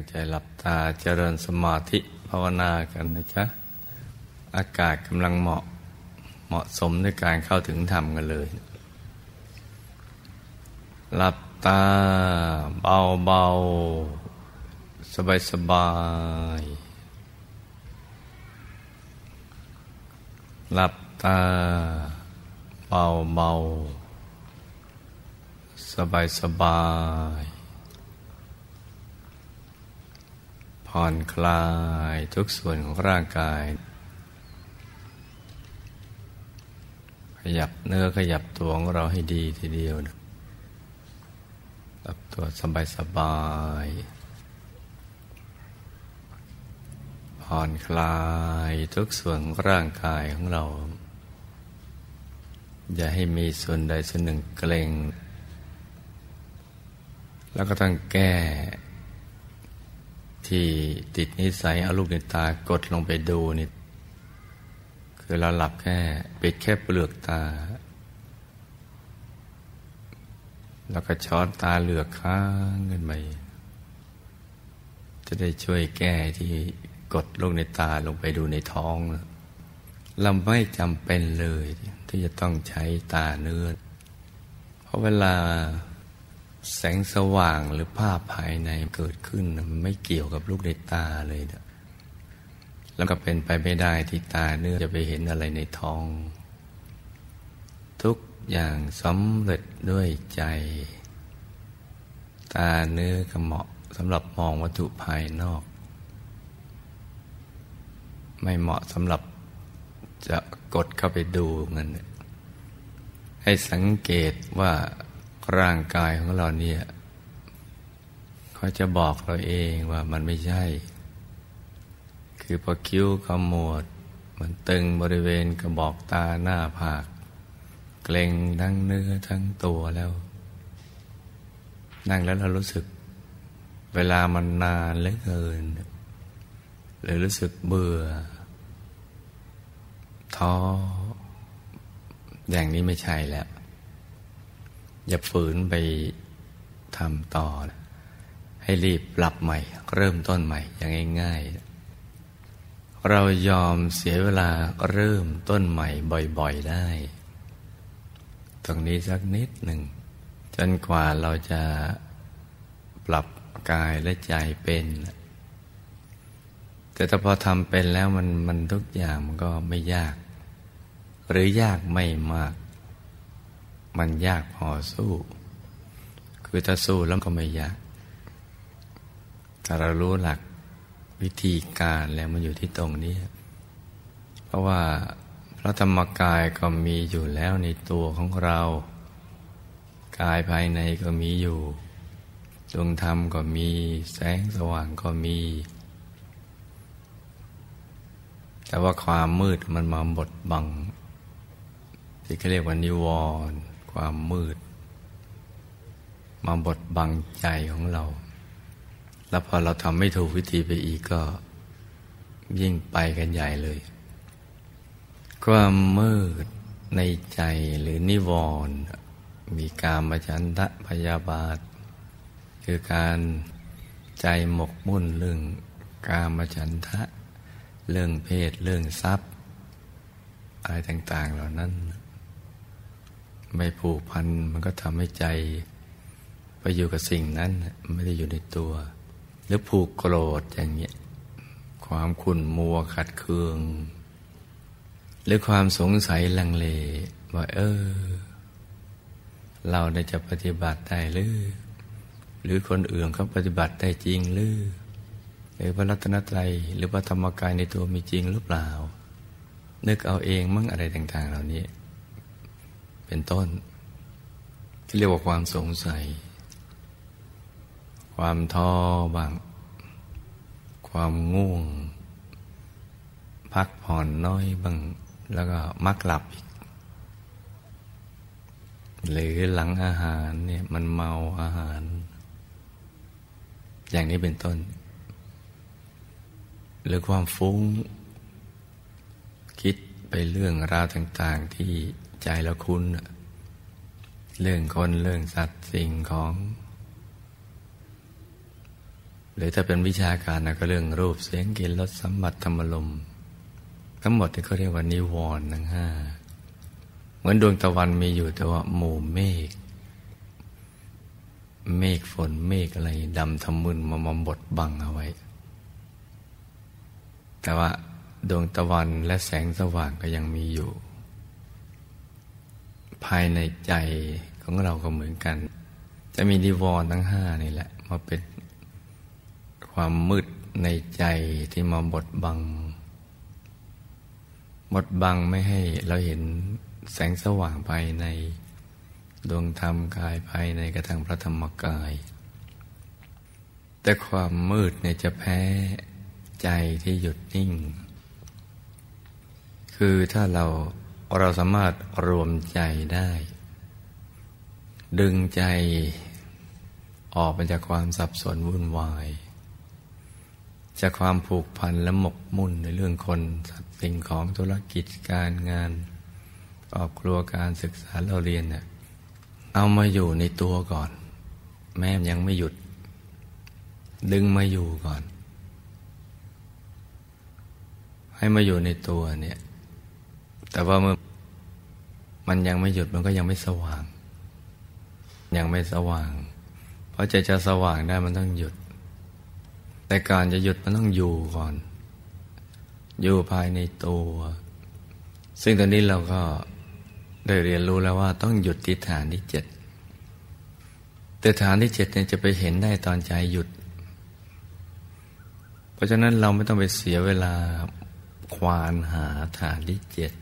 งใจหลับตาเจริญสมาธิภาวนากันนะจ๊ะ อากาศกำลังเหมาะเหมาะสมในการเข้าถึงธรรมกันเลย หลับตาเบาเบาสบายสบาย หลับตาเบาเบาสบายสบาย ผ่อนคลายทุกส่วนของร่างกาย ขยับเนื้อขยับตัวของเราให้ดีทีเดียวหลับตัวสบายสบายผ่อนคลายทุกส่วนของร่างกายของเรา อย่าให้มีส่วนใดส่วนหนึ่งเกร็งแล้วก็ต้องแก้ ที่ติดนิสัยเอาลูกในตากดลงไปดูนี่คือเราหลับแค่ปิดแค่เปลือกตา แล้วก็ช้อนตาเหลือกค้างขึ้นไปจะได้ช่วยแก้ที่กดลูกในตาลงไปดูในท้องเราไม่จำเป็นเลยที่จะต้องใช้ตาเนื้อเพราะเวลา แสงสว่างหรือภาพภายในเกิดขึ้นมันไม่เกี่ยวกับลูกในตาเลยนะแล้วก็เป็นไปไม่ได้ที่ตาเนื้อจะไปเห็นอะไรในท้อง ทุกอย่างสำเร็จด้วยใจ ตาเนื้อก็เหมาะสำหรับมองวัตถุภายนอก ไม่เหมาะสำหรับจะกดเข้าไปดูเงินให้สังเกตว่า ร่างกายของเราเนี่ยเขาจะบอกเราเองว่ามันไม่ใช่ คือพอคิ้วขมวด มันตึงบริเวณกระบอกตาหน้าผาก เกร็งทั้งเนื้อทั้งตัวแล้ว นั่งแล้วเรารู้สึก เวลามันนานเหลือเกินหรือรู้สึกเบื่อ ท้อ อย่างนี้ไม่ใช่แล้ว อย่าฝืนไปทำต่อ ให้รีบปรับใหม่ เริ่มต้นใหม่ อย่างง่ายๆ เรายอมเสียเวลาเริ่มต้นใหม่บ่อยๆได้ ตรงนี้สักนิดหนึ่ง จนกว่าเราจะปรับกายและใจเป็น แต่ถ้าพอทำเป็นแล้วมันมันทุกอย่างมันก็ไม่ยาก หรือยากไม่มาก มันยากพอสู้ คือถ้าสู้แล้วก็ไม่ยากถ้าเรารู้หลักวิธีการแล้วมันอยู่ที่ตรงนี้ เพราะว่าพระธรรมกายก็มีอยู่แล้วในตัวของเรา กายภายในก็มีอยู่ดวงธรรมก็มี แสงสว่างก็มี แต่ว่าความมืดมันมาบดบัง ที่เขาเรียกว่านิวรณ์ ความมืด มาบดบังใจของเรา แล้วพอเราทำไม่ถูกวิธีไปอีกก็ ยิ่งไปกันใหญ่เลย ความมืดในใจหรือนิวรณ์มีการมาชันทะพยาบาท คือการใจหมกมุ่นเรื่องกามฉันทะ เรื่องเพศเรื่องทรัพย์ อะไรต่าง ๆ เหล่านั้น ไม่ผูกพันมันก็ทำให้ใจ ไปอยู่กับสิ่งนั้นไม่ได้อยู่ในตัว หรือผูกโกรธอย่างเงี้ยความขุ่นมัวขัดเคือง หรือความสงสัยลังเลว่าเออ เราได้จะปฏิบัติได้หรือ หรือคนอื่นเขาปฏิบัติได้จริงหรือหรือพระรัตนตรัยหรือพระธรรมกายในตัวมีจริงหรือเปล่า นึกเอาเองมั่งอะไรต่าง ๆ เหล่านี้ เป็นต้น ที่เรียกว่าความสงสัย ความท้อบาง ความง่วง พักผ่อนน้อยบ้าง แล้วก็มักหลับอีก หรือหลังอาหารเนี่ยมันเมาอาหาร อย่างนี้เป็นต้น หรือความฟุ้งคิดไปเรื่องราวต่าง ๆ ที่ ใจเราคุ้น เรื่องคนเรื่องสัตว์สิ่งของ หรือถ้าเป็นวิชาการนะก็เรื่องรูปเสียงกลิ่นรสสัมผัสธรรมลมทั้งหมดที่เขาเรียกว่านิวรณ์ทั้งห้าเหมือนดวงตะวันมีอยู่แต่ว่าหมู่เมฆเมฆฝนเมฆอะไรดำทำมึนมามาบดบังเอาไว้ แต่ว่าดวงตะวันและแสงสว่างก็ยังมีอยู่ ภายในใจของเราก็เหมือนกัน จะมีนิวรณ์ทั้งห้านี่แหละ มาเป็นความมืดในใจที่มาบดบัง บดบังไม่ให้เราเห็นแสงสว่างภายในดวงธรรมกายภายในกระทั่งพระธรรมกาย แต่ความมืดเนี่ยจะแพ้ใจที่หยุดนิ่ง คือถ้าเรา เราสามารถรวมใจได้ ดึงใจออกมาจากความสับสนวุ่นวาย จากความผูกพันและหมกมุ่นในเรื่องคนสัตว์สิ่งของธุรกิจการงานครอบครัวการศึกษาเราเรียนเนี่ยเอามาอยู่ในตัวก่อน แม่ยังไม่หยุด ดึงมาอยู่ก่อน ให้มาอยู่ในตัวเนี่ย แต่ว่าเมื่อมันยังไม่หยุดมันก็ยังไม่สว่าง ยังไม่สว่าง เพราะจะจะสว่างได้มันต้องหยุด แต่การจะหยุดมันต้องอยู่ก่อน อยู่ภายในตัว ซึ่งตอนนี้เราก็ได้เรียนรู้แล้วว่าต้องหยุดที่ฐานที่เจ็ดแต่ฐานที่เจ็ดเนี่ยจะไปเห็นได้ตอนใจหยุด เพราะฉะนั้นเราไม่ต้องไปเสียเวลาควานหาฐานที่เจ็ด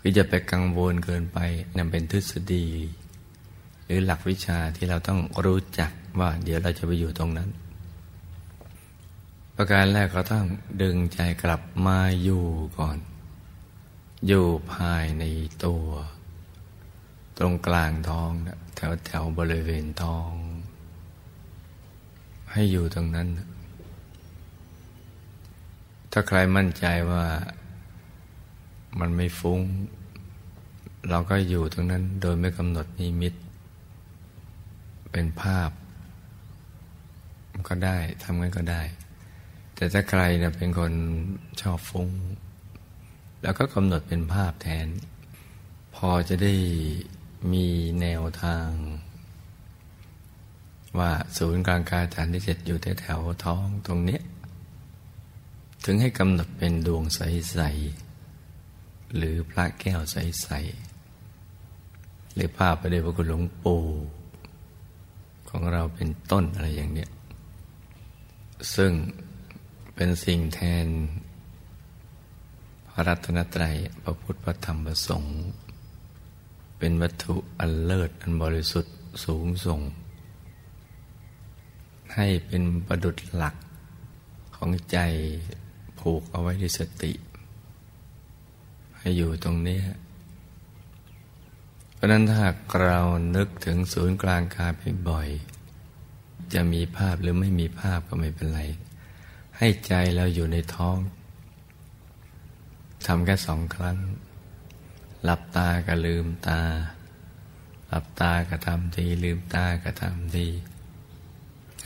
คือจะไปกังวลเกินไปนั่นเป็นทฤษฎี หรือหลักวิชาที่เราต้องรู้จักว่า เดี๋ยวเราจะไปอยู่ตรงนั้น ประการแรกก็ต้องดึงใจกลับมาอยู่ก่อน อยู่ภายในตัว ตรงกลางท้องแถวแถวบริเวณท้อง ให้อยู่ตรงนั้น ถ้าใครมั่นใจว่า มันไม่ฟุง้ง เราก็อยู่ตรงนั้นโดยไม่กำหนดนิมิต เป็นภาพ ก็ได้ทำงั้นก็ได้ แต่ถ้าใครเนี่ยเป็นคนชอบฟุง้ง แล้วก็กำหนดเป็นภาพแทน พอจะได้มีแนวทาง ว่าศูนย์กลางกายฐานที่เจ็ดอยู่แถวท้องตรงเนี้ยถึงให้กำหนดเป็นดวงใสๆ หรือพระแก้วใสๆหรือภาพพระเดชพระคุณหลวงปู่ของเราเป็นต้นอะไรอย่างเนี้ยซึ่งเป็นสิ่งแทน พระรัตนตรัยพระพุทธพระธรรมพระสงฆ์เป็นวัตถุอันเลิศอันบริสุทธิ์สูงส่ง ให้เป็นประดุจหลักของใจผูกเอาไว้ด้วยสติ ให้อยู่ตรงนี้เพราะนั้นถ้าเรานึกถึงศูนย์กลางกายไปบ่อยจะมีภาพหรือไม่มีภาพก็ไม่เป็นไร ให้ใจเราอยู่ในท้องทำแค่สองครั้ง หลับตาก็ลืมตา หลับตาก็ทำทีลืมตาก็ทำที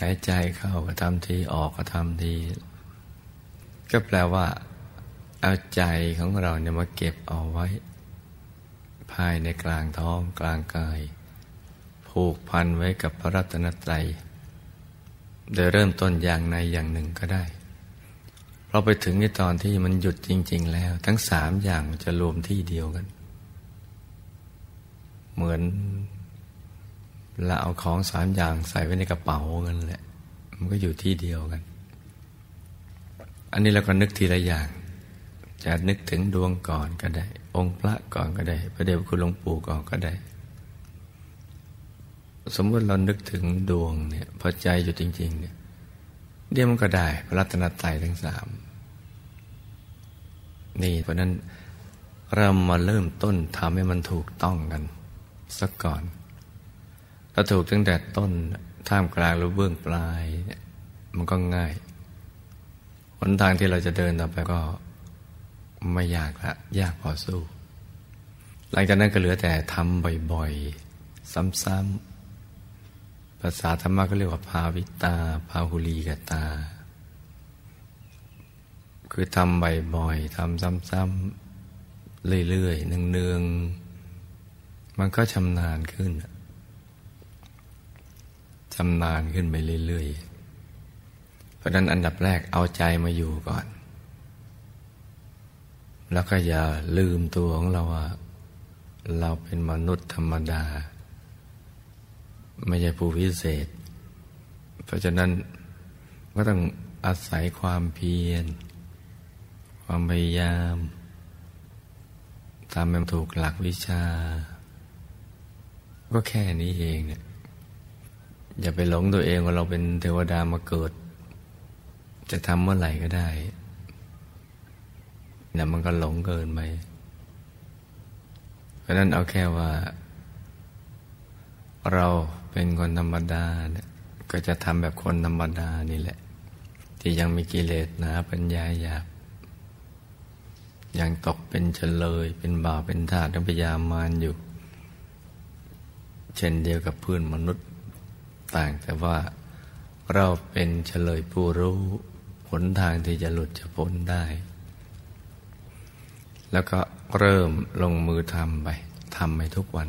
หายใจเข้าก็ทำทีออกก็ทำทีก็แปลว่า เอาใจของเราเนี่ยมาเก็บเอาไว้ ภายในกลางท้องกลางกาย ผูกพันไว้กับพระรัตนตรัยโดยเริ่มต้นอย่างในอย่างหนึ่งก็ได้เราไปถึงในตอนที่มันหยุดจริง ๆ แล้ว ทั้งสามอย่างมันจะรวมที่เดียวกัน เหมือนเราเอาของสามอย่างใส่ไว้ในกระเป๋ากันแหละ มันก็อยู่ที่เดียวกัน อันนี้เราก็นึกทีละอย่าง จะนึกถึงดวงก่อนก็ได้ องค์พระก่อนก็ได้ พระเดชคุณหลวงปู่ก่อนก็ได้ สมมติเรานึกถึงดวงเนี่ยพอใจอยู่จริง ๆ เนี่ยเดี๋ยวมันก็ได้พระรัตนตรัยทั้งสามนี่เพราะนั้นเรามาเริ่มต้นทำให้มันถูกต้องกันสักก่อนถ้าถูกตั้งแต่ต้นท่ามกลางหรือเบื้องปลายเนี่ยมันก็ง่าย หนทางที่เราจะเดินต่อไปก็ ไม่ยากละ ยากพอสู้ หลังจากนั้นก็เหลือแต่ทำบ่อยๆ ซ้ำๆไปาษาธรรมะก็เรียกว่าภาวิตา ภาหุลีกตา คือทำบ่อยๆทำซ้ำๆเรื่อยๆเนืองๆ มันก็ชำนาญขึ้นชำนาญขึ้นไปเรื่อยๆ เพราะนั้นอันดับแรกเอาใจมาอยู่ก่อน แล้วก็อย่าลืมตัวของเราว่า เราเป็นมนุษย์ธรรมดา ไม่ใช่ผู้พิเศษ เพราะฉะนั้นก็ต้องอาศัยความเพียร ความพยายามทำให้ถูกหลักวิชา ก็แค่นี้เองเนี่ยอย่าไปหลงตัวเองว่าเราเป็นเทวดามาเกิด จะทำเมื่อไหร่ก็ได้ เนี่ยมันก็หลงเกินไปเพราะนั้นเอาแค่ว่า เราเป็นคนธรรมดาเนี่ยก็จะทำแบบคนธรรมดานี่แหละ ที่ยังมีกิเลสหนาปัญญาหยาบยังตกเป็นเฉลย เป็นบาปเป็นทาสต้องพยายามมานอยู่ เช่นเดียวกับเพื่อนมนุษย์ต่างแต่ว่าเราเป็นเฉลยผู้รู้หนทางที่จะหลุดจะพ้นได้ แล้วก็เริ่มลงมือทำไปทำไปทุกวัน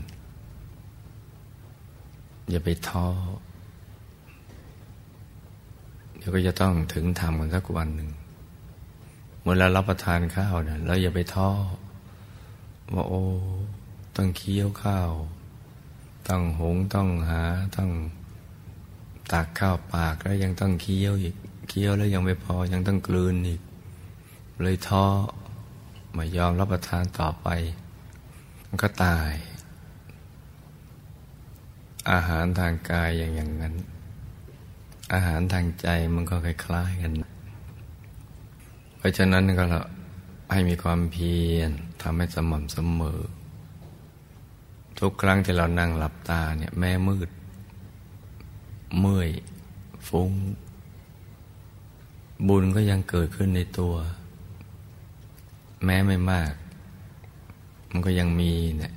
อย่าไปท้อเดี๋ยวก็จะต้องถึงทำกันสักวันหนึ่งเมื่อเรารับประทานข้าวเนี่ยเราอย่าไปท้อว่าโอ้ต้องเคี้ยวข้าว ต้องหงต้องหาต้องตักข้าวปากแล้วยังต้องเคี้ยวอีกเคี้ยวแล้วยังไม่พอยังต้องกลืนอีก เลยท้อ ไม่ยอมรับประทานต่อไป มันก็ตาย อาหารทางกายอย่างอย่างนั้น อาหารทางใจมันก็คล้ายๆกัน เพราะฉะนั้นก็เราให้มีความเพียรทำให้สม่ำเสมอ ทุกครั้งที่เรานั่งหลับตาเนี่ยแม่มืด เมื่อย ฟุง้ง บุญก็ยังเกิดขึ้นในตัว แม้ไม่มาก มันก็ยังมีเนี่ย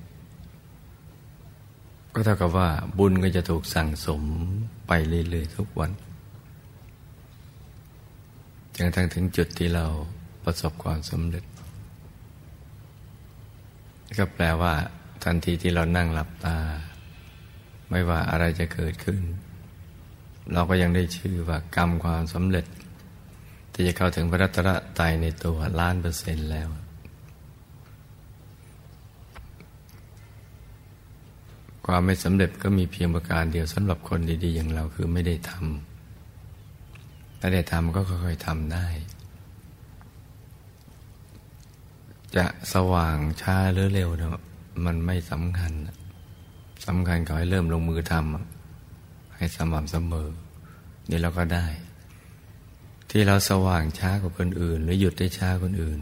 ก็เท่ากับว่าบุญก็จะถูกสั่งสมไปเรื่อยๆทุกวันจนกระทั้งถึงจุดที่เราประสบความสำเร็จ ก็แปลว่า ทันทีที่เรานั่งหลับตา ไม่ว่าอะไรจะเกิดขึ้น เราก็ยังได้ชื่อว่ากรรมความสำเร็จ ที่จะเข้าถึงพระรัตนตรัยในตัวล้านเปอร์เซ็นต์แล้ว ความไม่สำเร็จก็มีเพียงประการเดียวสำหรับคนดีๆ อย่างเราคือไม่ได้ทำถ้าได้ทำก็ค่อยๆทำได้ จะสว่างช้าหรือเร็วนะมันไม่สำคัญสำคัญขอให้เริ่มลงมือทำให้สม่ำเสมอเนี่เราก็ได้ ที่เราสว่างช้ากว่าคนอื่น หรือหยุดได้ช้าคนอื่น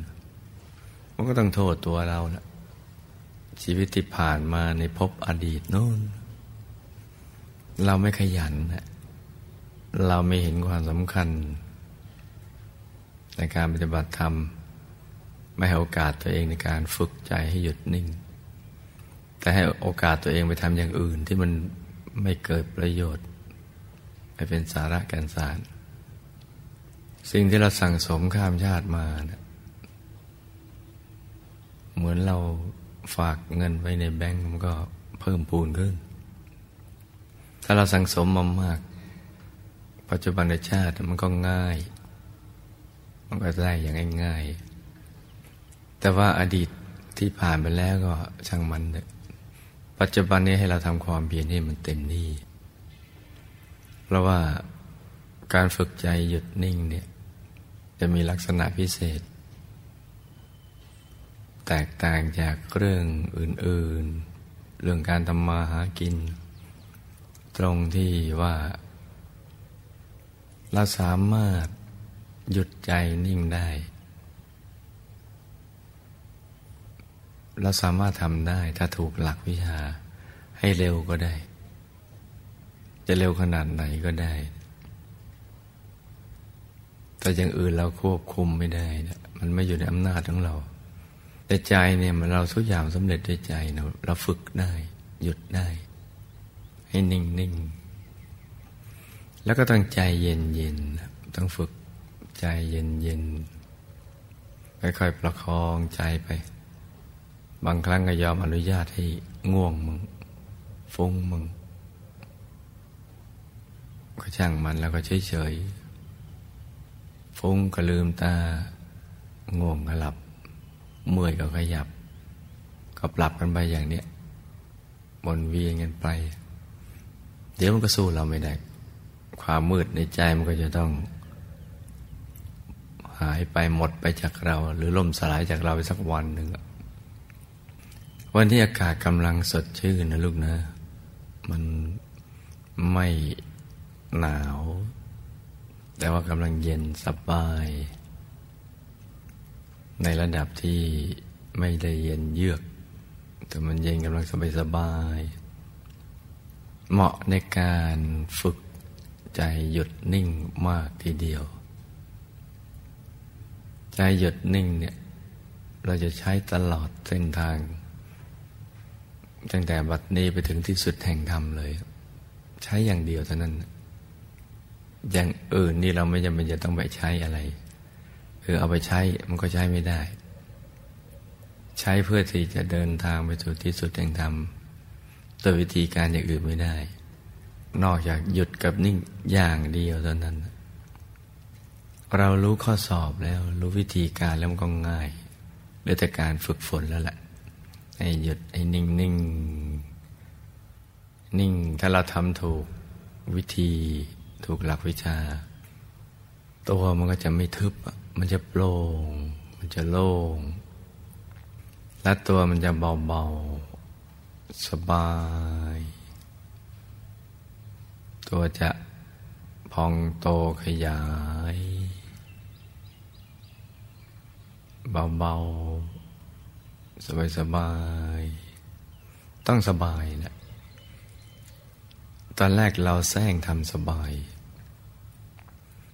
มันก็ต้องโทษตัวเราละชีวิตที่ผ่านมาในภพอดีตโน้น เราไม่ขยันนะเราไม่เห็นความสำคัญ ในการปฏิบัติธรรม ไม่ให้โอกาสตัวเองในการฝึกใจให้หยุดนิ่ง แต่ให้โอกาสตัวเองไปทำอย่างอื่นที่มันไม่เกิดประโยชน์ไม่เป็นสาระแก่นสาร สิ่งที่เราสั่งสมข้ามชาติมานะเหมือนเราฝากเงินไว้ในแบงก์มันก็เพิ่มปูนขึ้น ถ้าเราสั่งสมมามาก ปัจจุบันในชาติมันก็ง่าย มันก็ได้อย่างง่ายๆ แต่ว่าอดีตที่ผ่านไปแล้วก็ช่างมันเถอะปัจจุบันนี้ให้เราทำความเพียรให้มันเต็มที่ เพราะว่าการฝึกใจหยุดนิ่งเนี่ย จะมีลักษณะพิเศษ แตกต่างจากเรื่องอื่น ๆ เรื่องการทำมาหากิน ตรงที่ว่าเราสามารถหยุดใจนิ่งได้ เราสามารถทำได้ถ้าถูกหลักวิชาให้เร็วก็ได้ จะเร็วขนาดไหนก็ได้ แต่อย่างอื่นเราควบคุมไม่ได้นะมันไม่อยู่ในอำนาจของเรา แต่ใจเนี่ยมันเราทุกอย่างสำเร็จด้วยใจเราฝึกได้ หยุดได้ ให้นิ่งนิ่งแล้วก็ต้องใจเย็นเย็นต้องฝึกใจเย็นเย็นค่อยๆประคองใจไป บางครั้งก็ยอมอนุญาตให้ง่วงมึงฟุ้งมึงก็ช่างมันแล้วก็เฉยๆ ฟุ้งก็ลืมตา ง่วงก็หลับ เมื่อยก็ขยับ ก็ปรับกันไปอย่างเนี้ยบนเวียนกันไป เดี๋ยวมันก็สู้เราไม่ได้ ความมืดในใจมันก็จะต้อง หายไปหมดไปจากเรา หรือล่มสลายจากเราไปสักวันหนึ่งวันที่อากาศกำลังสดชื่นนะลูกนะ มันไม่หนาว แต่ว่ากำลังเย็นสบาย ในระดับที่ไม่ได้เย็นเยือก แต่มันเย็นกำลังสบายสบาย เหมาะในการฝึกใจหยุดนิ่งมากทีเดียว ใจหยุดนิ่งเนี่ย เราจะใช้ตลอดเส้นทาง ตั้งแต่บัดนี้ไปถึงที่สุดแห่งธรรมเลย ใช้อย่างเดียวเท่านั้น อย่าง อื่นนี่เราไม่จำเป็นจะต้องไปใช้อะไรคือเอาไปใช้มันก็ใช้ไม่ได้ ใช้เพื่อที่จะเดินทางไปสู่ที่สุดแห่งธรรมตัววิธีการอย่างอื่นไม่ได้ นอกจากหยุดกับนิ่งอย่างเดียวเท่านั้น เรารู้ข้อสอบแล้วรู้วิธีการแล้วมันก็ง่ายเหลือแต่การฝึกฝนแล้วแหละให้หยุดให้นิ่งนิ่งนิ่งถ้าเราทำถูกวิธี ถูกหลักวิชา ตัวมันก็จะไม่ทึบ มันจะโปร่ง มันจะโล่ง และตัวมันจะเบาๆ สบาย ตัวจะพองโตขยาย เบาๆ สบายสบายต้องสบายแหละตอนแรกเราแซงทำสบาย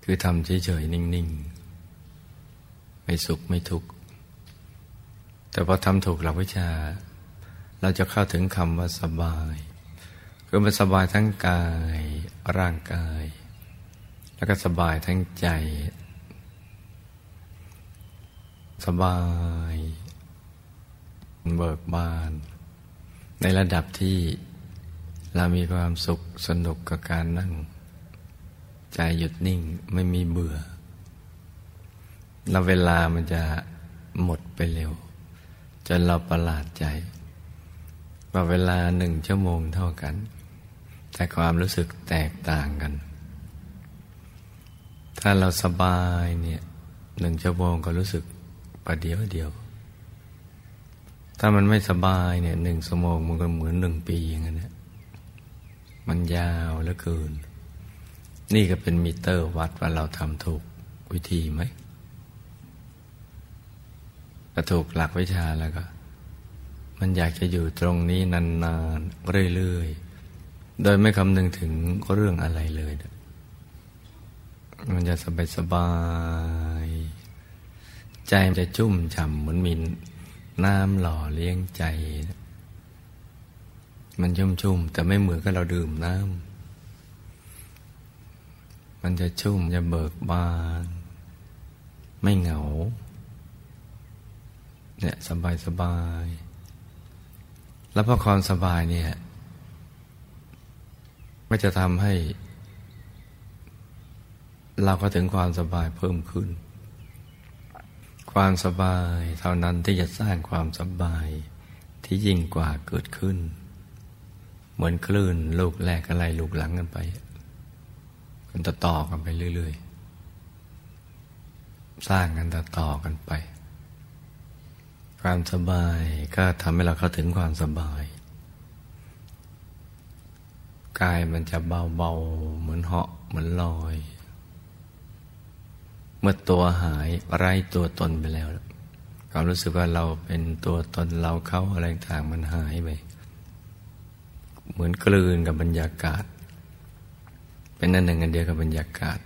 คือทำเฉยๆนิ่งๆ ไม่สุขไม่ทุกข์ แต่พอทำถูกหลักวิชา เราจะเข้าถึงคำว่าสบาย คือมันสบายทั้งกายร่างกาย แล้วก็สบายทั้งใจ สบาย เบิกบาน ในระดับที่เรามีความสุขสนุกกับการนั่ง ใจหยุดนิ่งไม่มีเบื่อ แล้วเวลามันจะหมดไปเร็ว จนเราประหลาดใจ ว่าเวลาหนึ่งชั่วโมงเท่ากัน แต่ความรู้สึกแตกต่างกัน ถ้าเราสบายเนี่ยหนึ่งชั่วโมงก็รู้สึกประเดียวเดียว ถ้ามันไม่สบายเนี่ยหนึ่งสมองมันก็เหมือนหนึ่งปีอย่างนั้นเนี่ยมันยาวเหลือเกิน นี่ก็เป็นมิเตอร์วัดว่าเราทำถูกวิธีไหมถ้าถูกหลักวิชาแล้วก็ มันอยากจะอยู่ตรงนี้นานๆเรื่อยๆ โดยไม่คำนึงถึงเรื่องอะไรเลย มันจะสบายสบายใจมันจะชุ่มฉ่ำเหมือนมินน้ำหล่อเลี้ยงใจ มันชุ่มๆ แต่ไม่เหมือนกับเราดื่มน้ำ มันจะชุ่มจะเบิกบาน ไม่เหงา เนี่ยสบายสบาย แล้วพอความสบายเนี่ยก็จะทำให้ เราก็ถึงความสบายเพิ่มขึ้น ความสบายเท่านั้นที่จะสร้างความสบายที่ยิ่งกว่าเกิดขึ้น เหมือนคลื่นลูกแรกอะไรลูกหลังกันไป กันต่อต่อกันไปเรื่อย ๆ สร้างกันต่อต่อกันไป ความสบายก็ทำให้เราเข้าถึงความสบาย กายมันจะเบาๆ เหมือนเหาะเหมือนลอย เมื่อตัวหายไร้ตัวตนไปแล้วความรู้สึกว่าเราเป็นตัวตนเราเข้าอะไรต่างมันหายไป เหมือนกลืนกับบรรยากาศ เป็นนั่นหนึ่งอันเดียวกับบรรยากาศ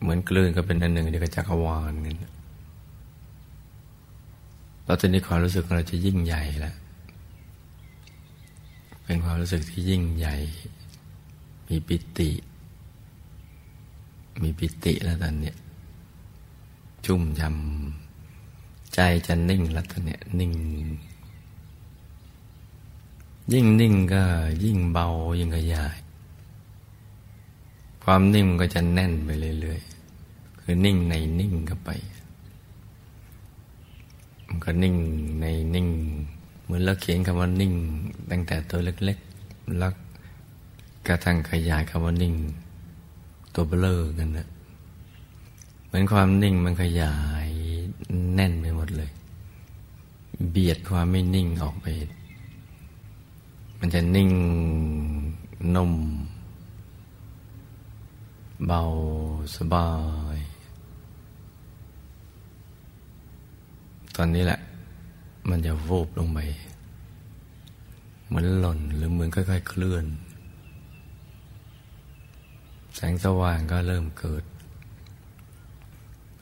เหมือนกลืนก็เป็นอันหนึ่งเดียวกับจักรวาลนี่เราตอนนี้ความรู้สึกของเราจะยิ่งใหญ่แล้วเป็นความรู้สึกที่ยิ่งใหญ่ มีปิติ มีปิติแล้วตอนเนี้ยชุ่มยำใจจะนิ่งแล้วตอนเนี้ยนิ่ง ยิ่งนิ่งก็ยิ่งเบายิ่งขยาย ความนิ่งก็จะแน่นไปเรื่อยๆ คือนิ่งในนิ่งก็ไป มันก็นิ่งในนิ่ง เหมือนเราเขียนคำว่านิ่ง ตั้งแต่ตัวเล็กๆ แล้วกระทั่งขยายคำว่านิ่ง ตัวเบลอกันนะเหมือนความนิ่งมันขยายแน่นไปหมดเลย เบียดความไม่นิ่งออกไป มันจะนิ่งนุ่ม เบาสบาย ตอนนี้แหละ มันจะวูบลงไป เหมือนหล่นหรือเหมือนค่อยๆเคลื่อน แสงสว่างก็เริ่มเกิด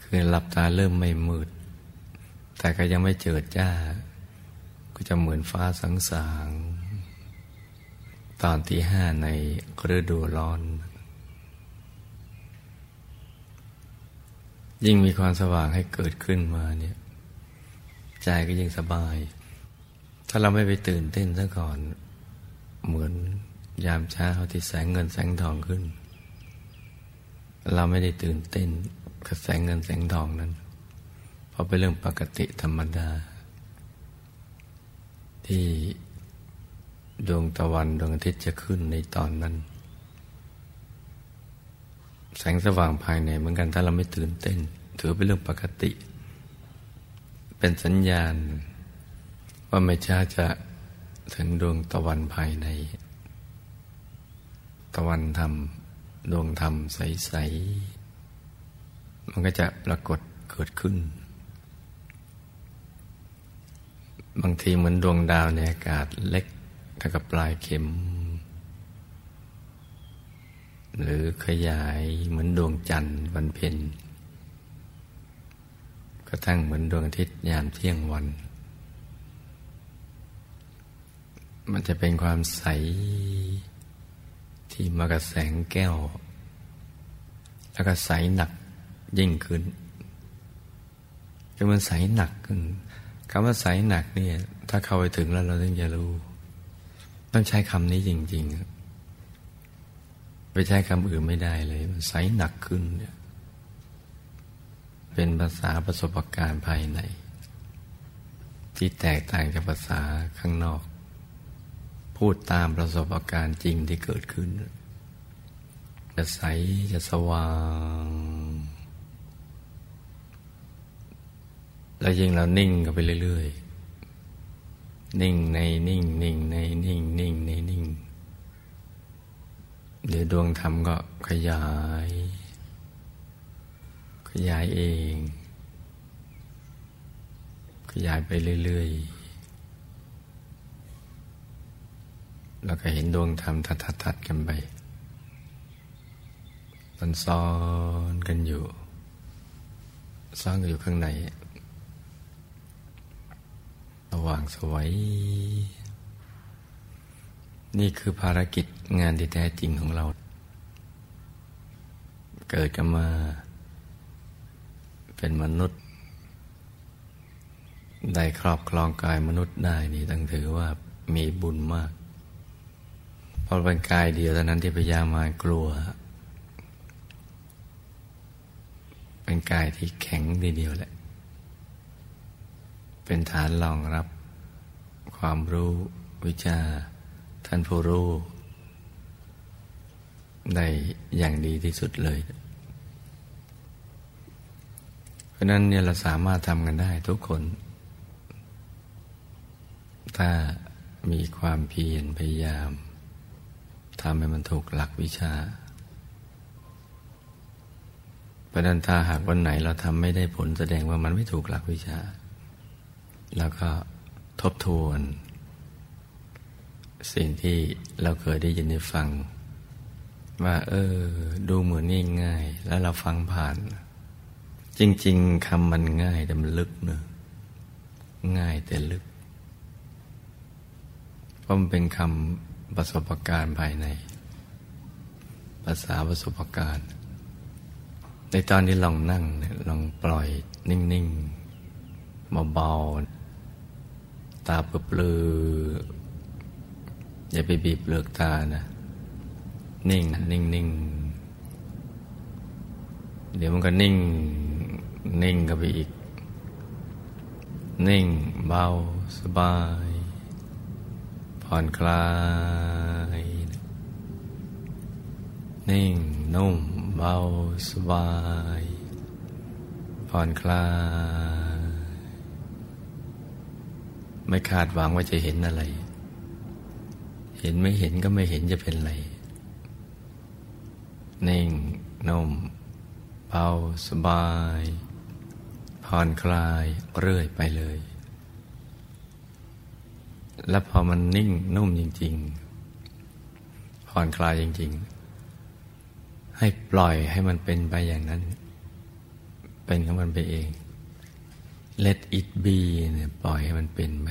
คือหลับตาเริ่มไม่มืด แต่ก็ยังไม่เจิดจ้า ก็จะเหมือนฟ้าสังสาง ตอนที่ห้าในฤดูร้อน ยิ่งมีความสว่างให้เกิดขึ้นมาเนี่ยใจก็ยิ่งสบาย ถ้าเราไม่ไปตื่นเต้นซะก่อน เหมือนยามเช้าที่แสงเงินแสงทองขึ้น เราไม่ได้ตื่นเต้นกับแสงเงินแสงทองนั้น เพราะเป็นเรื่องปกติธรรมดา ที่ ดวงตะวันดวงอาทิตย์จะขึ้นในตอนนั้น แสงสว่างภายในเหมือนกันถ้าเราไม่ตื่นเต้น ถือเป็นเรื่องปกติ เป็นสัญญาณ ว่าไม่ช้าจะถึงดวงตะวันภายใน ตะวันธรรม ดวงธรรมใส ๆ มันก็จะปรากฏเกิดขึ้น บางทีเหมือนดวงดาวในอากาศเล็ก เท่ากับปลายเข็ม หรือขยายเหมือนดวงจันทร์วันเพ็ญก็ทั้งเหมือนดวงอาทิตย์ยามเที่ยงวัน มันจะเป็นความใสที่มากับแสงแก้ว แล้วก็ใสหนักยิ่งขึ้นจะมันใสหนักขึ้นคำว่าใสหนักเนี่ย ถ้าเข้าไปถึงแล้วเราต้องจะรู้ ต้องใช้คำนี้จริงๆไปใช้คำอื่นไม่ได้เลย มันใสหนักขึ้นเนี่ยเป็นภาษาประสบการณ์ภายใน ที่แตกต่างจากภาษาข้างนอก พูดตามประสบการณ์จริงที่เกิดขึ้น จะใสจะสว่างแล้วยิ่งเรานิ่งกันไปเรื่อยๆ นิ่งในนิ่งนิ่งในนิ่งนิ่งในนิ่งเดี๋ยวดวงธรรมก็ขยาย ขยายเอง ขยายไปเรื่อยๆ แล้วก็เห็นดวงธรรมทัดๆกันไปมันซ้อนกันอยู่ ซ้อนกันอยู่ข้างใน ว่างสวย นี่คือภารกิจงานที่แท้จริงของเรา เกิดกันมาเป็นมนุษย์ ได้ครอบครองกายมนุษย์ได้นี่ต้องถือว่ามีบุญมาก เพราะเป็นกายเดียวเท่านั้นที่พยามากลัว เป็นกายที่แข็งดีเดียวแหละ เป็นฐานรองรับ ความรู้วิชาท่านผู้รู้ได้อย่างดีที่สุดเลย เพราะนั้นเนี่ยเราสามารถทำกันได้ทุกคน ถ้ามีความเพียรพยายามทำให้มันถูกหลักวิชาเพราะนั้นถ้าหากวันไหนเราทำไม่ได้ผลแสดงว่ามันไม่ถูกหลักวิชา แล้วก็ทบทวน สิ่งที่เราเคยได้ยินได้ฟัง ว่า เออ ดูเหมือนง่ายๆแล้วเราฟังผ่าน จริง ๆคำมันง่ายแต่มันลึกเนอะง่ายแต่ลึกเพราะมันเป็นคำประสบการณ์ภายใน ภาษาประสบการณ์ ในตอนที่ลองนั่งเนี่ยลองปล่อยนิ่ง ๆ เบาๆ ตาเปลืออย่าไปบีบเปลือกตานะ นิ่งนิ่งนิ่งเดี๋ยวมันก็นิ่ง นิ่งก็ไปอีก นิ่งเบาสบาย ผ่อนคลาย นิ่งนุ่มเบาสบาย ผ่อนคลาย ไม่คาดหวังว่าจะเห็นอะไร เห็นไม่เห็นก็ไม่เห็นจะเป็นไรนิ่งนุ่มเบาสบายผ่อนคลายเรื่อยไปเลย แล้วพอมันนิ่งนุ่มจริง ๆ ผ่อนคลายจริง ๆ ให้ปล่อยให้มันเป็นไปอย่างนั้น เป็นของมันไปเอง let it be เนี่ยปล่อยให้มันเป็นไป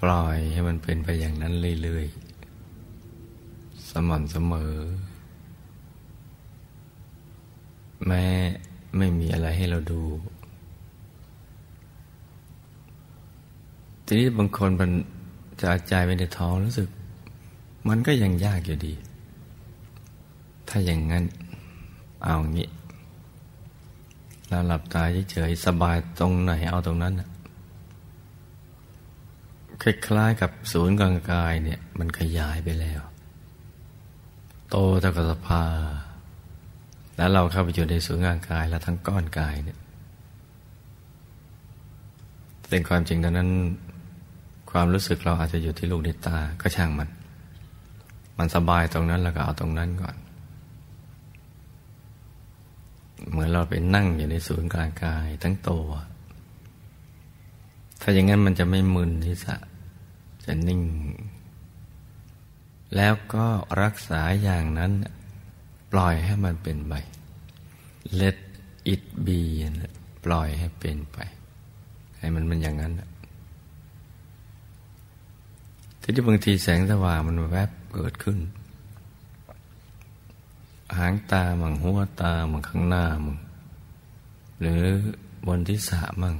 ปล่อยให้มันเป็นไปอย่างนั้นเรื่อยๆ สม่ำเสมอ แม้ไม่มีอะไรให้เราดู ทีนี้บางคนมันจะใจไปในท้องรู้สึก มันก็ยังยากอยู่ดี ถ้าอย่างนั้นเอางี้ เราหลับตาเฉยๆสบายตรงไหนเอาตรงนั้นคล้ายๆกับศูนย์กลางกายเนี่ย มันขยายไปแล้ว โตเท่ากับสภา แล้วเราเข้าไปอยู่ในศูนย์กลางกายและทั้งก้อนกายเนี่ยเป็นความจริงดังนั้น ความรู้สึกเราอาจจะอยู่ที่ลูกในตาก็ช่างมัน มันสบายตรงนั้นแล้วก็เอาตรงนั้นก่อน เหมือนเราไปนั่งอยู่ในศูนย์กลางกายทั้งตัว ถ้าอย่างนั้นมันจะไม่มึนที่สะจะนิ่ง แล้วก็รักษาอย่างนั้น ปล่อยให้มันเป็นไป let it be ปล่อยให้เป็นไป ให้มันมันอย่างนั้นทีนี้บางทีแสงสว่างมันแวบเกิดขึ้น หางตามั่งหัวตามั่งข้างหน้ามั่งหรือบนที่สะมั่ง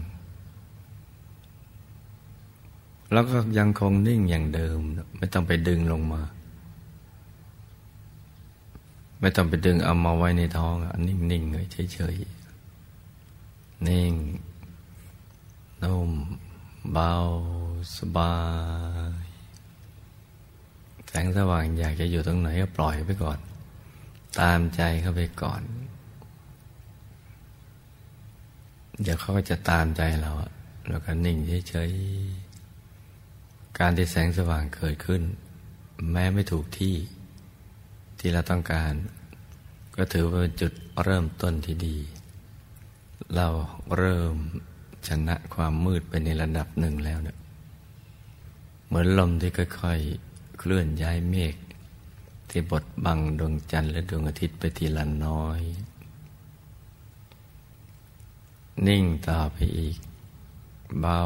แล้วก็ยังคงนิ่งอย่างเดิม ไม่ต้องไปดึงลงมา ไม่ต้องไปดึงเอามาไว้ในท้องนิ่งๆเลยเฉยๆนิ่งนุ่มเบาสบาย แสงสว่างอยากจะอยู่ตรงไหนก็ปล่อยไปก่อน ตามใจเข้าไปก่อน เดี๋ยวเขาก็จะตามใจเราแล้วก็นิ่งเฉยๆการที่แสงสว่างเกิดขึ้น แม้ไม่ถูกที่ที่เราต้องการ ก็ถือว่าเป็นจุดเริ่มต้นที่ดี เราเริ่มชนะความมืดไปในระดับหนึ่งแล้วเนะี่ยเหมือนลมที่ค่อยๆเคลื่อนย้ายเมฆ ที่บดบังดวงจันทร์และดวงอาทิตย์ไปทีละน้อย นิ่งต่อไปอีก เบา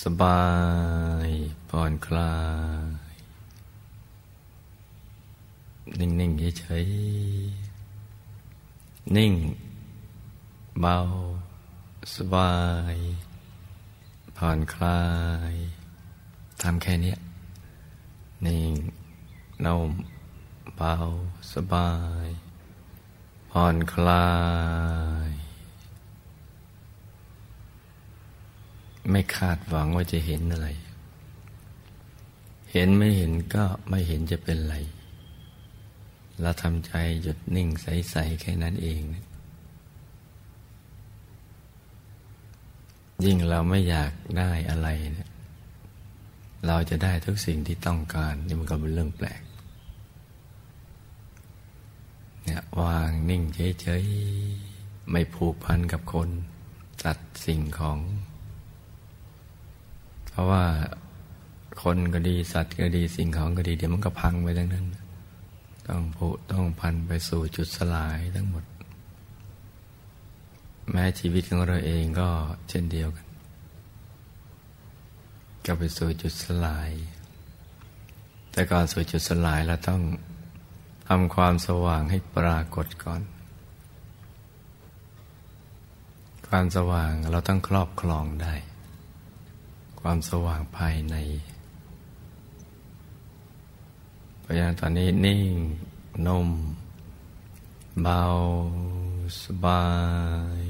สบายผ่อนคลาย นิ่งๆเฉยๆนิ่ง เบา สบาย ผ่อนคลายทำแค่นี้นิ่ง นุ่มเบาสบาย ผ่อนคลาย ไม่คาดหวังว่าจะเห็นอะไร เห็นไม่เห็นก็ไม่เห็นจะเป็นไร เราทำใจหยุดนิ่งใส ๆ แค่นั้นเอง ยิ่งเราไม่อยากได้อะไรเนี่ยเราจะได้ทุกสิ่งที่ต้องการนี่มันก็เป็นเรื่องแปลก เนี่ยวางนิ่งเฉยๆ ไม่ผูกพันกับคนจัดสิ่งของ เพราะว่าคนก็ดีสัตว์ก็ดีสิ่งของก็ดี เดี๋ยวมันก็พังไปทั้งนั้น ต้องผูต้องพันไปสู่จุดสลายทั้งหมด แม้ชีวิตของเราเองก็เช่นเดียวกัน ก็ไปสู่จุดสลาย แต่ก่อนสู่จุดสลายเราต้อง ทำความสว่างให้ปรากฏก่อน ความสว่างเราต้องครอบครองได้ ความสว่างภายในเพราะฉะนั้นตอนนี้นิ่งนุ่มเบา สบาย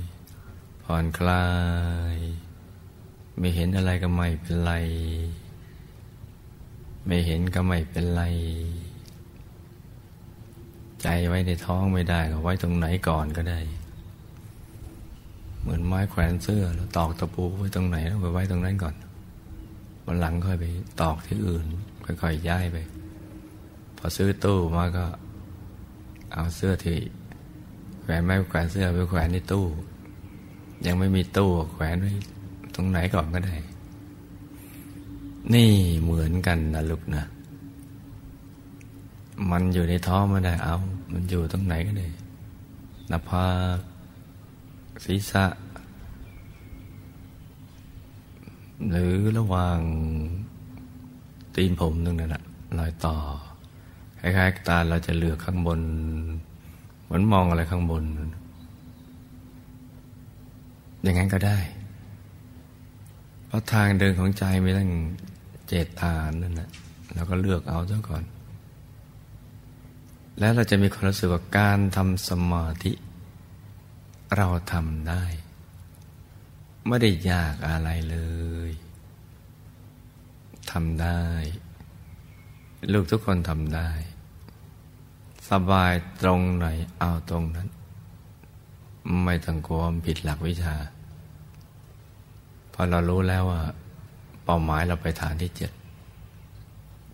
ผ่อนคลาย ไม่เห็นอะไรก็ไม่เป็นไร ไม่เห็นก็ไม่เป็นไร ใจไว้ในท้องไม่ได้ก็ไว้ตรงไหนก่อนก็ได้ เหมือนไม้แขวนเสื้อแล้วตอกตะปูไว้ตรงไหนแล้วไปไว้ตรงนั้นก่อนวันหลังค่อยไปตอกที่อื่นค่อยๆย้ายไป พอซื้อตู้มาก็ เอาเสื้อที่แขวนไม้แขวนเสื้อไปแขวนในตู้ ยังไม่มีตู้แขวนไว้ตรงไหนก่อนก็ได้ นี่เหมือนกันนะลูกนะ มันอยู่ในท้องไม่ได้เอา มันอยู่ตรงไหนก็ได้หน้าผากศีรษะ หรือระหว่างตีนผมนึงนั่นแหละรอยต่อ คล้ายๆตาเราจะเหลือกข้างบน เหมือนมองอะไรข้างบน อย่างนั้นก็ได้ เพราะทางเดินของใจมีตั้งเจตฐานนั่นแหละเราก็เลือกเอาซะก่อน แล้วเราจะมีความรู้สึกว่าการทำสมาธิ เราทำได้ ไม่ได้ยากอะไรเลยทำได้ ลูกทุกคนทำได้ สบายตรงไหนเอาตรงนั้น ไม่ต้องกลัวผิดหลักวิชา พอเรารู้แล้วว่า เป้าหมายเราไปฐานที่เจ็ด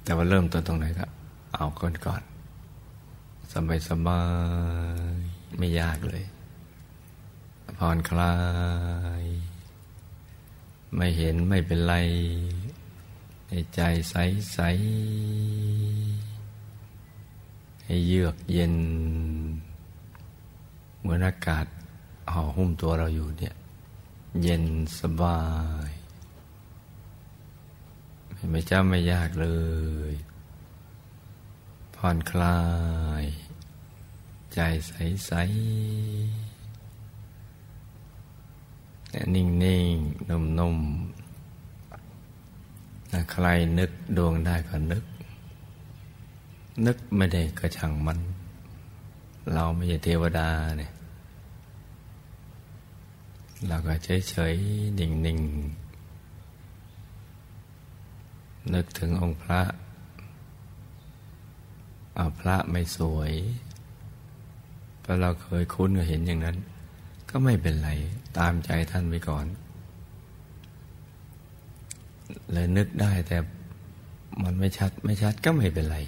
แต่ว่าเริ่มต้นตรงไหนก็ เอาก่อนก่อน สบายสบายไม่ยากเลยผ่อนคลาย ไม่เห็นไม่เป็นไรให้ใจใสใสให้เยือกเย็น เหมือนอากาศห่อหุ้มตัวเราอยู่เนี่ย เย็นสบายไม่จ้าไม่ยากเลย ผ่อนคลาย ใจใสใสนิ่งนิ่งนุ่มนุ่มใครนึกดวงได้ก็นึก นึกไม่ได้ก็ช่างมัน เราไม่ใช่เทวดาเนี่ยเราก็เฉยเฉยนิ่งนิ่งนึกถึงองค์พระเอาพระไม่สวย เราเราเคยคุ้นก็เห็นอย่างนั้น ก็ไม่เป็นไร ตามใจท่านไปก่อนเลยนึกได้แต่มันไม่ชัดไม่ชัดก็ไม่เป็นไร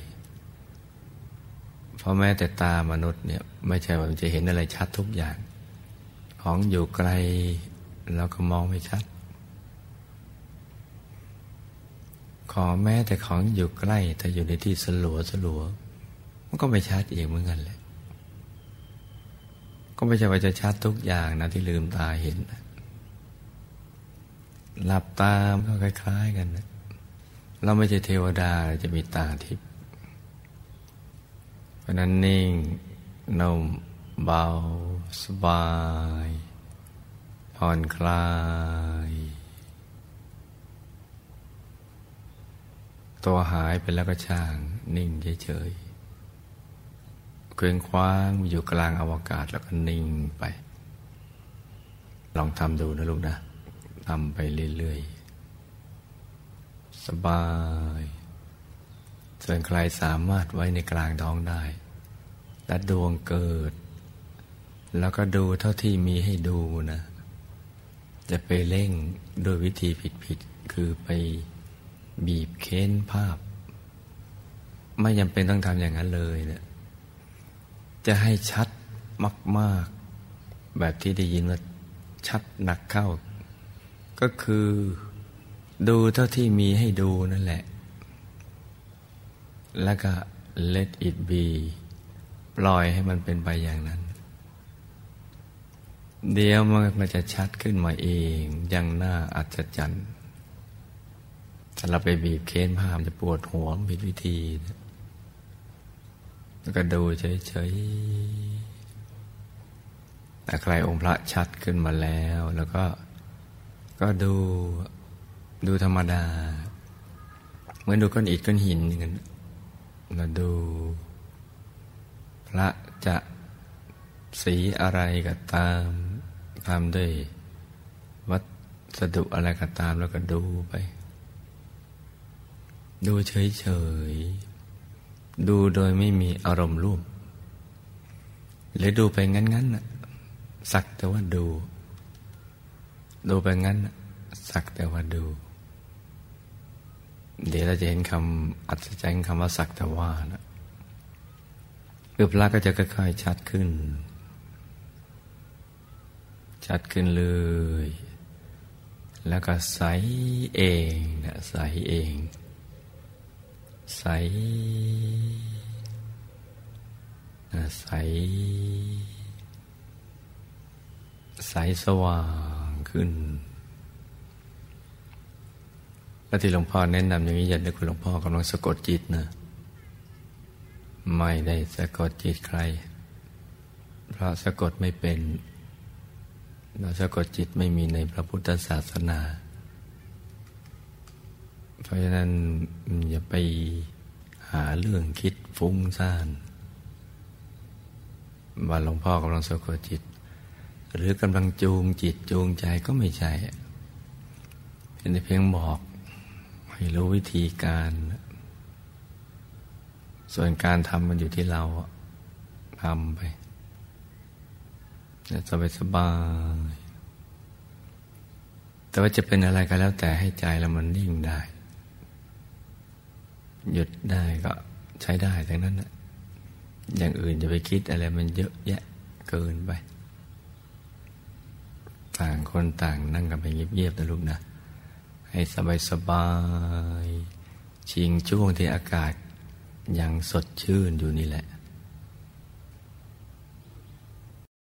เพราะแม้แต่ตามนุษย์เนี่ย ไม่ใช่ว่ามันจะเห็นอะไรชัดทุกอย่าง ของอยู่ไกลเราก็มองไม่ชัด ขอแม้แต่ของอยู่ใกล้แต่อยู่ในที่สลัวสลัวมันก็ไม่ชัดเองเหมือนกันเลย ก็ไม่ใช่ว่าจะชัดทุกอย่างนะที่ลืมตาเห็น หลับตามก็คล้ายๆกันนะเราไม่ใช่เทวดาจะมีตาทิพย์เพราะนั้นนิ่งนุ่มเบา สบาย ผ่อนคลาย ตัวหายไปแล้วก็ช่าง นิ่งเฉยๆ เคว้งคว้างอยู่กลางอวกาศแล้วก็นิ่งไป ลองทำดูนะลูกนะทำไปเรื่อยๆ สบาย ส่วนใครสามารถไว้ในกลางท้องได้และดวงเกิด แล้วก็ดูเท่าที่มีให้ดูนะ จะไปเร่งโดยวิธีผิดๆ คือไปบีบเค้นภาพ ไม่จำเป็นต้องทำอย่างนั้นเลยเนะี่ย จะให้ชัดมาก ๆ แบบที่ได้ยินว่าชัดหนักเข้า ก็คือดูเท่าที่มีให้ดูนั่นแหละ แล้วก็ let it be ปล่อยให้มันเป็นไปอย่างนั้น เดี๋ยวมันจะชัดขึ้นมาเองอย่างน่าอัศจรรย์สถ้าเราไปบีบเค้นผ้ามจะปวดหัวผิดวิธี แล้วก็ดูเฉยๆแต่ใครองค์พระชัดขึ้นมาแล้ว แล้วก็ก็ดูดูธรรมดา เหมือนดูก้อนอิฐก้อนหินอย่างนั้นเราดู พระจะสีอะไรก็ตามทำด้วยวัสดุอะไรก็ตามแล้วก็ดูไป ดูเฉยๆ ดูโดยไม่มีอารมณ์ร่วมหรือดูไปงั้นๆน่ะสักแต่ว่าดู ดูไปงั้นสักแต่ว่าดู เดี๋ยวเราจะเห็นคำอัศจรรย์คำว่าสักแต่ว่านะคือพระก็จะค่อยๆชัดขึ้น ชัดขึ้นเลย แล้วก็ใสเองนะใสเอง ใส ใส ใสสว่างขึ้นแล้วที่หลวงพ่อแนะนำอย่างนี้อย่านึกว่าหลวงพ่อกำลังสะกดจิตนะไม่ได้สะกดจิตใคร เพราะสะกดไม่เป็น เราสะกดจิตไม่มีในพระพุทธศาสนา เพราะฉะนั้นอย่าไปหาเรื่องคิดฟุ้งซ่านว่าหลวงพ่อกำลังสะกดจิต หรือกำลังจูงจิตจูงใจก็ไม่ใช่เป็นเพียงบอกให้รู้วิธีการ ส่วนการทำมันอยู่ที่เราทำไปสบายสบายแต่ว่าจะเป็นอะไรก็แล้วแต่ให้ใจเรามันนิ่งได้ หยุดได้ก็ใช้ได้ทั้งนั้นนะอย่างอื่นจะไปคิดอะไรมันเยอะแยะเกินไป ต่างคนต่างนั่งกันไปเงียบๆนะลูกนะ ให้สบายสบายชิงช่วงที่อากาศยังสดชื่นอยู่นี่แหละ